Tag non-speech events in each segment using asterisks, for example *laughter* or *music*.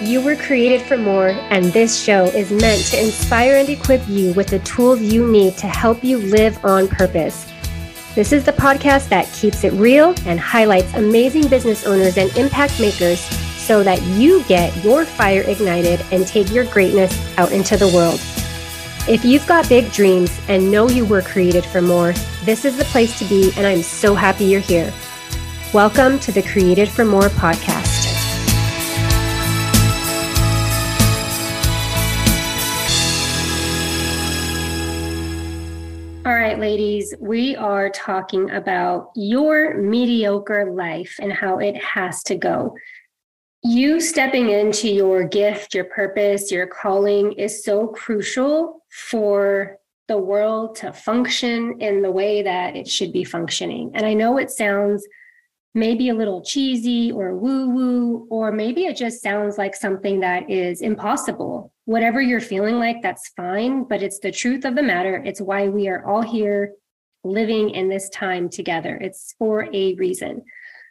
You were created for more, and this show is meant to inspire and equip you with the tools you need to help you live on purpose. This is the podcast that keeps it real and highlights amazing business owners and impact makers so that you get your fire ignited and take your greatness out into the world. If you've got big dreams and know you were created for more, this is the place to be, and I'm so happy you're here. Welcome to the Created for More podcast. Ladies, we are talking about your mediocre life and how it has to go. You stepping into your gift, your purpose, your calling is so crucial for the world to function in the way that it should be functioning. And I know it sounds maybe a little cheesy or woo woo, or maybe it just sounds like something that is impossible whatever you're feeling like, that's fine. But it's the truth of the matter. It's why we are all here living in this time together. It's for a reason.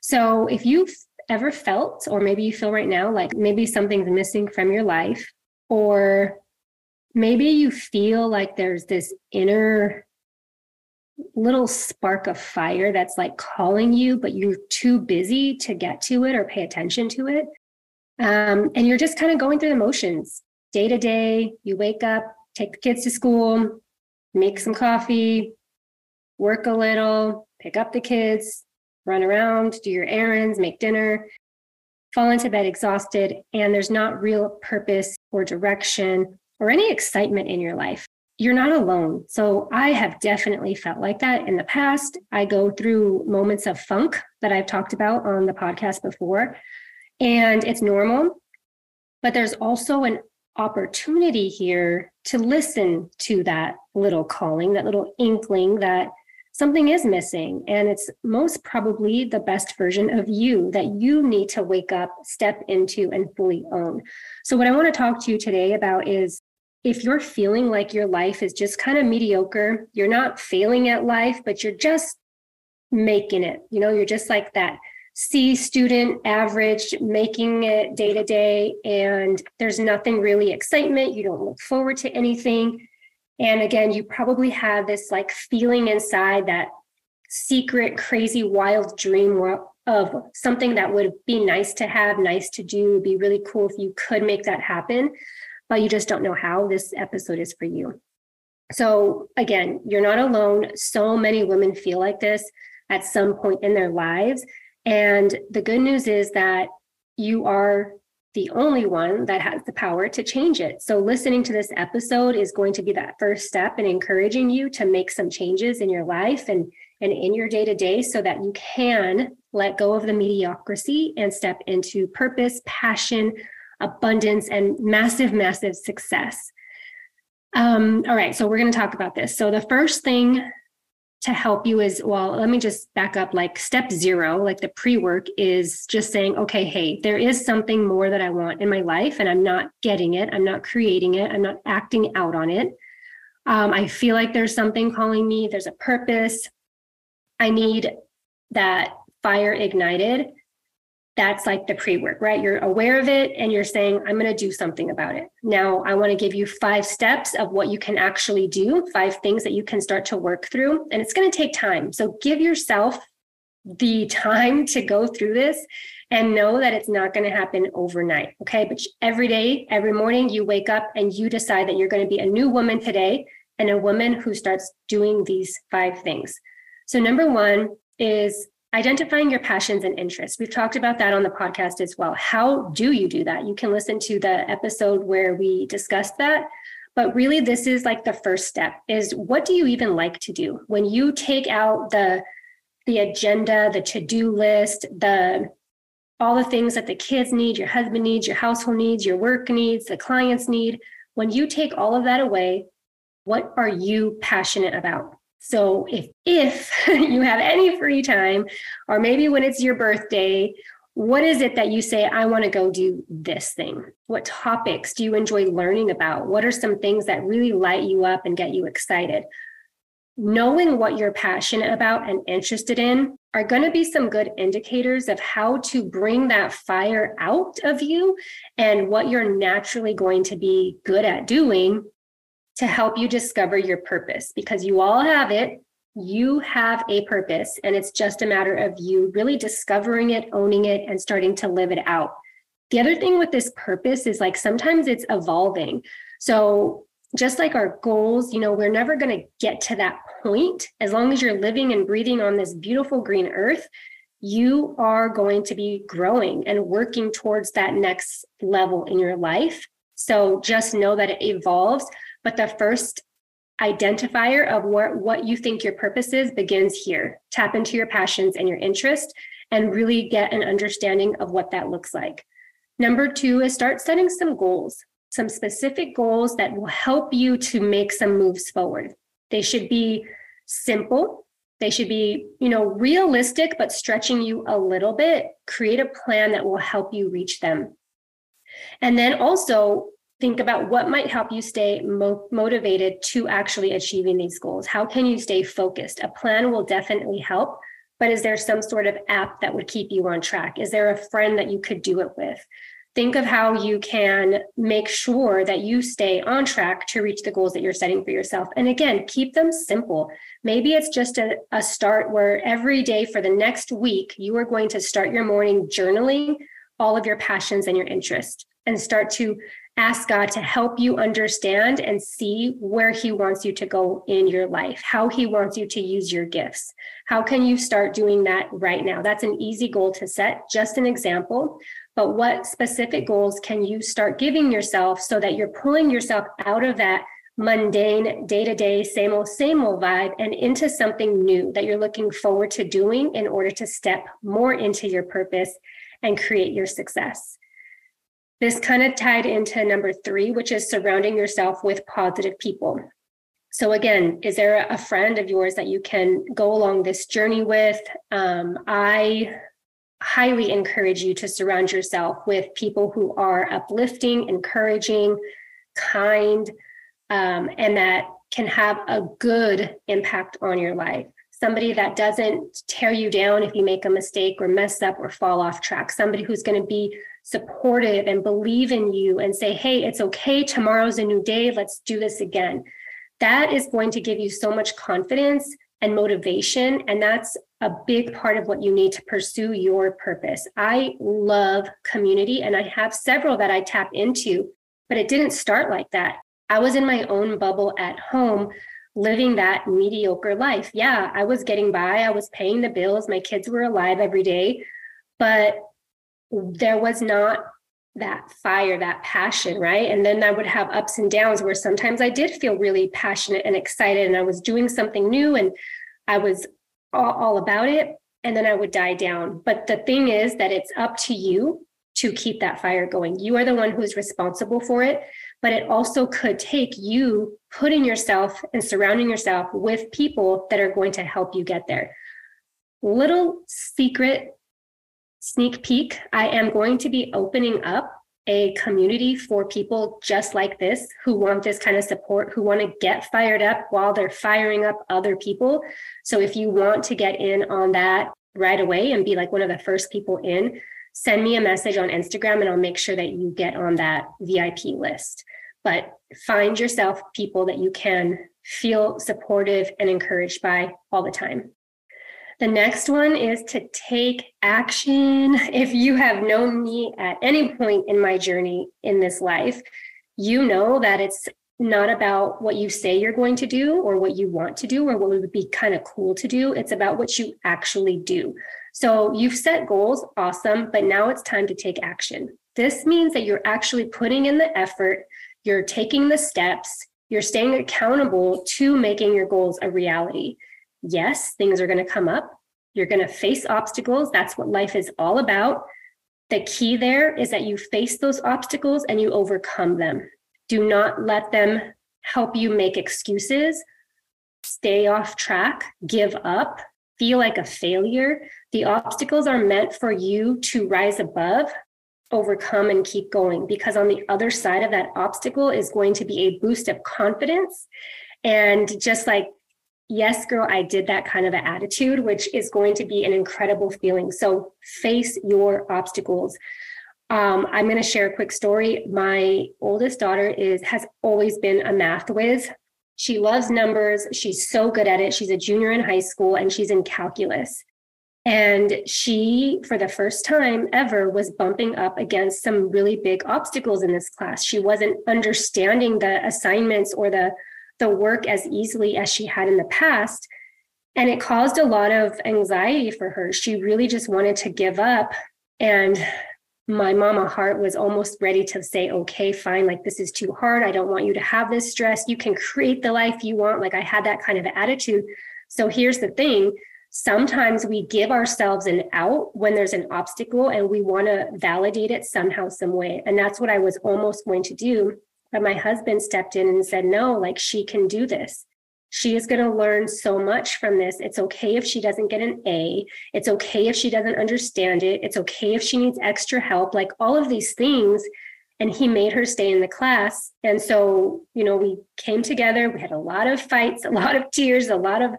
So if you've ever felt, or maybe you feel right now, like maybe something's missing from your life, or maybe you feel like there's this inner little spark of fire that's like calling you, but you're too busy to get to it or pay attention to it. Um, and you're just kind of going through the motions day to day, you wake up, take the kids to school, make some coffee, work a little, pick up the kids, run around, do your errands, make dinner, fall into bed exhausted, and there's not real purpose or direction or any excitement in your life. You're not alone. So I have definitely felt like that in the past. I go through moments of funk that I've talked about on the podcast before, and it's normal. But there's also an opportunity here to listen to that little calling, that little inkling that something is missing. And it's most probably the best version of you that you need to wake up, step into, and fully own. So, what I want to talk to you today about is if you're feeling like your life is just kind of mediocre, you're not failing at life, but you're just making it, you know, you're just like that C student average, making it day to day, and there's nothing really excitement. You don't look forward to anything. And again, you probably have this like feeling inside that secret, crazy, wild dream of something that would be nice to have, nice to do, be really cool if you could make that happen, but you just don't know how. This episode is for you. So, again, you're not alone. So many women feel like this at some point in their lives. And the good news is that you are the only one that has the power to change it. So, listening to this episode is going to be that first step in encouraging you to make some changes in your life and, and in your day to day so that you can let go of the mediocrity and step into purpose, passion, abundance, and massive, massive success. Um, all right, so we're going to talk about this. So, the first thing to help you is well let me just back up like step zero like the pre-work is just saying okay hey there is something more that i want in my life and i'm not getting it i'm not creating it i'm not acting out on it um, i feel like there's something calling me there's a purpose i need that fire ignited that's like the pre work, right? You're aware of it and you're saying, I'm going to do something about it. Now, I want to give you five steps of what you can actually do, five things that you can start to work through. And it's going to take time. So give yourself the time to go through this and know that it's not going to happen overnight. Okay. But every day, every morning, you wake up and you decide that you're going to be a new woman today and a woman who starts doing these five things. So, number one is identifying your passions and interests. We've talked about that on the podcast as well. How do you do that? You can listen to the episode where we discussed that. But really this is like the first step is what do you even like to do? When you take out the the agenda, the to-do list, the all the things that the kids need, your husband needs, your household needs, your work needs, the clients need, when you take all of that away, what are you passionate about? So if if *laughs* you have any free time, or maybe when it's your birthday, what is it that you say, I want to go do this thing? What topics do you enjoy learning about? What are some things that really light you up and get you excited? knowing what you're passionate about and interested in are going to be some good indicators of how to bring that fire out of you and what you're naturally going to be good at doing to help you discover your purpose because you all have it. You have a purpose, and it's just a matter of you really discovering it, owning it, and starting to live it out. The other thing with this purpose is like sometimes it's evolving. So just like our goals, you know, we're never going to get to that point. As long as you're living and breathing on this beautiful green earth, you are going to be growing and working towards that next level in your life. So just know that it evolves. But the first identifier of what, what you think your purpose is begins here. Tap into your passions and your interest and really get an understanding of what that looks like. Number two is start setting some goals some specific goals that will help you to make some moves forward. They should be simple. They should be, you know, realistic, but stretching you a little bit. Create a plan that will help you reach them. And then also think about what might help you stay mo- motivated to actually achieving these goals. How can you stay focused? A plan will definitely help, but is there some sort of app that would keep you on track? Is there a friend that you could do it with? think of how you can make sure that you stay on track to reach the goals that you're setting for yourself. And again, keep them simple. Maybe it's just a, a start where every day for the next week, you are going to start your morning journaling all of your passions and your interests and start to ask God to help you understand and see where He wants you to go in your life, how He wants you to use your gifts. How can you start doing that right now? That's an easy goal to set, just an example but what specific goals can you start giving yourself so that you're pulling yourself out of that mundane day to day, same old, same old vibe and into something new that you're looking forward to doing in order to step more into your purpose and create your success. This kind of tied into number three, which is surrounding yourself with positive people. So, again, is there a friend of yours that you can go along this journey with? Um, I highly encourage you to surround yourself with people who are uplifting, encouraging, kind, um, and that can have a good impact on your life. Somebody that doesn't tear you down if you make a mistake or mess up or fall off track. Somebody who's going to be supportive and believe in you and say, hey, it's okay. Tomorrow's a new day. Let's do this again. That is going to give you so much confidence and motivation. And that's a big part of what you need to pursue your purpose. I love community and I have several that I tap into, but it didn't start like that. I was in my own bubble at home living that mediocre life. Yeah, I was getting by, I was paying the bills, my kids were alive every day, but there was not that fire, that passion, right? And then I would have ups and downs where sometimes I did feel really passionate and excited and I was doing something new and I was all, all about it. And then I would die down. But the thing is that it's up to you to keep that fire going. You are the one who's responsible for it. But it also could take you putting yourself and surrounding yourself with people that are going to help you get there. Little secret sneak peek I am going to be opening up a community for people just like this who want this kind of support, who want to get fired up while they're firing up other people. So if you want to get in on that right away and be like one of the first people in, send me a message on Instagram and I'll make sure that you get on that VIP list. But find yourself people that you can feel supportive and encouraged by all the time. The next one is to take action. If you have known me at any point in my journey in this life, you know that it's not about what you say you're going to do or what you want to do or what would be kind of cool to do. It's about what you actually do. So you've set goals, awesome, but now it's time to take action. This means that you're actually putting in the effort, you're taking the steps, you're staying accountable to making your goals a reality yes, things are going to come up. You're going to face obstacles. That's what life is all about. The key there is that you face those obstacles and you overcome them. Do not let them help you make excuses, stay off track, give up, feel like a failure. The obstacles are meant for you to rise above, overcome, and keep going because on the other side of that obstacle is going to be a boost of confidence. And just like yes, girl, I did that kind of an attitude, which is going to be an incredible feeling. So face your obstacles. Um, I'm going to share a quick story. My oldest daughter is has always been a math whiz. She loves numbers. She's so good at it. She's a junior in high school and she's in calculus. And she, for the first time ever, was bumping up against some really big obstacles in this class. She wasn't understanding the assignments or the, the work as easily as she had in the past. And it caused a lot of anxiety for her. She really just wanted to give up. And my mama heart was almost ready to say, okay, fine, like this is too hard. I don't want you to have this stress. You can create the life you want. Like I had that kind of attitude. So here's the thing sometimes we give ourselves an out when there's an obstacle and we want to validate it somehow, some way. And that's what I was almost going to do. But my husband stepped in and said, no, like she can do this. She is going to learn so much from this. It's okay if she doesn't get an A. It's okay if she doesn't understand it. It's okay if she needs extra help, like all of these things. And he made her stay in the class. And so, you know, we came together. We had a lot of fights, *laughs* a lot of tears, a lot of,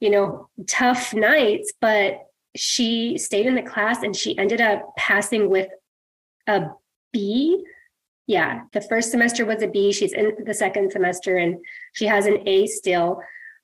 you know, tough nights, but she stayed in the class and she ended up passing with a B yeah, the first semester was a B. She's in the second semester and she has an A still.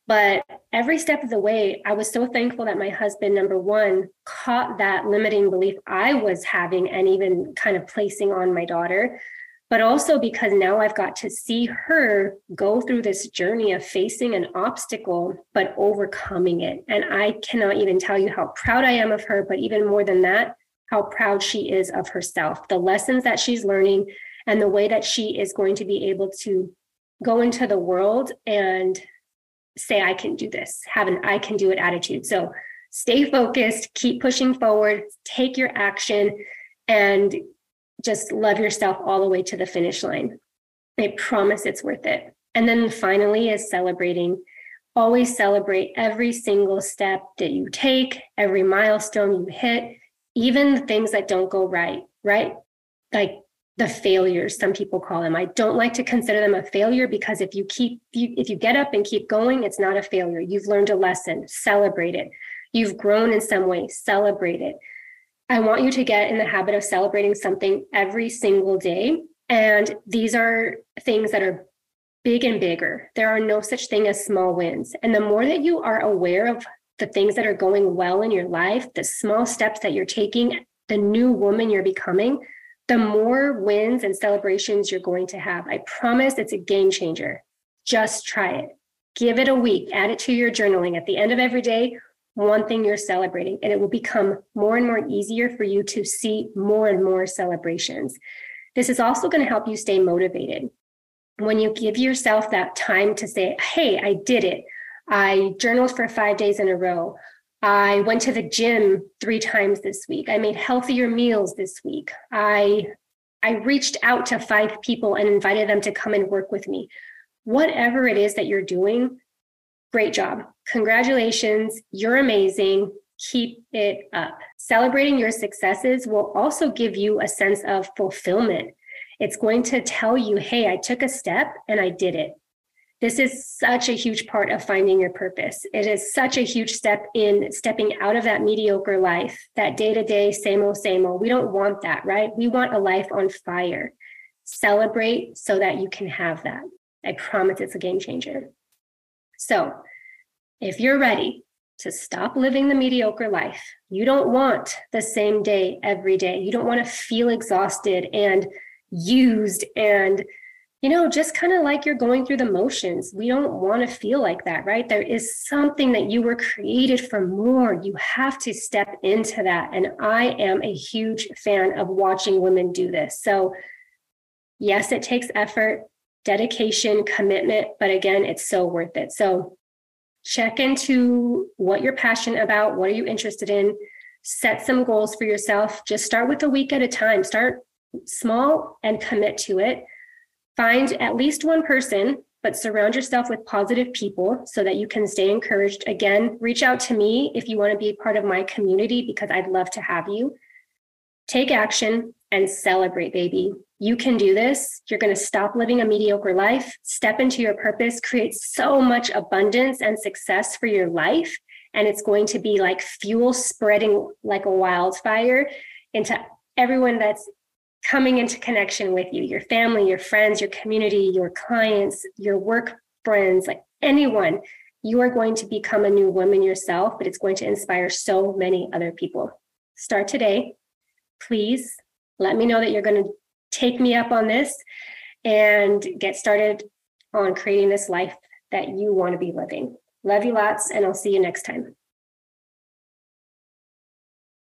But every step of the way, I was so thankful that my husband, number one, caught that limiting belief I was having and even kind of placing on my daughter. But also because now I've got to see her go through this journey of facing an obstacle, but overcoming it. And I cannot even tell you how proud I am of her, but even more than that, how proud she is of herself. The lessons that she's learning, and the way that she is going to be able to go into the world and say, I can do this, have an I can do it attitude. So stay focused, keep pushing forward, take your action, and just love yourself all the way to the finish line. I promise it's worth it. And then finally is celebrating. Always celebrate every single step that you take, every milestone you hit, even the things that don't go right, right? Like the failures some people call them. I don't like to consider them a failure because if you keep you, if you get up and keep going it's not a failure. You've learned a lesson. Celebrate it. You've grown in some way. Celebrate it. I want you to get in the habit of celebrating something every single day. And these are things that are big and bigger. There are no such thing as small wins. And the more that you are aware of the things that are going well in your life the small steps that you're taking the new woman you're becoming the more wins and celebrations you're going to have. I promise it's a game changer. Just try it. Give it a week, add it to your journaling. At the end of every day, one thing you're celebrating, and it will become more and more easier for you to see more and more celebrations. This is also going to help you stay motivated. When you give yourself that time to say, Hey, I did it. I journaled for five days in a row. I went to the gym three times this week. I made healthier meals this week. I I reached out to five people and invited them to come and work with me. Whatever it is that you're doing, great job. Congratulations. You're amazing. Keep it up. Celebrating your successes will also give you a sense of fulfillment. It's going to tell you, hey, I took a step and I did it. This is such a huge part of finding your purpose. It is such a huge step in stepping out of that mediocre life, that day to day, same old, same old. We don't want that, right? We want a life on fire. Celebrate so that you can have that. I promise it's a game changer. So, if you're ready to stop living the mediocre life, you don't want the same day every day. You don't want to feel exhausted and used and you know, just kind of like you're going through the motions. We don't want to feel like that, right? There is something that you were created for more. You have to step into that. And I am a huge fan of watching women do this. So, yes, it takes effort, dedication, commitment, but again, it's so worth it. So, check into what you're passionate about. What are you interested in? Set some goals for yourself. Just start with a week at a time. Start small and commit to it Find at least one person, but surround yourself with positive people so that you can stay encouraged. Again, reach out to me if you want to be part of my community because I'd love to have you. Take action and celebrate, baby. You can do this. You're going to stop living a mediocre life, step into your purpose, create so much abundance and success for your life. And it's going to be like fuel spreading like a wildfire into everyone that's coming into connection with you your family, your friends, your community, your clients, your work friends, like anyone. You are going to become a new woman yourself, but it's going to inspire so many other people. Start today. Please let me know that you're going to take me up on this and get started on creating this life that you want to be living. Love you lots, and I'll see you next time.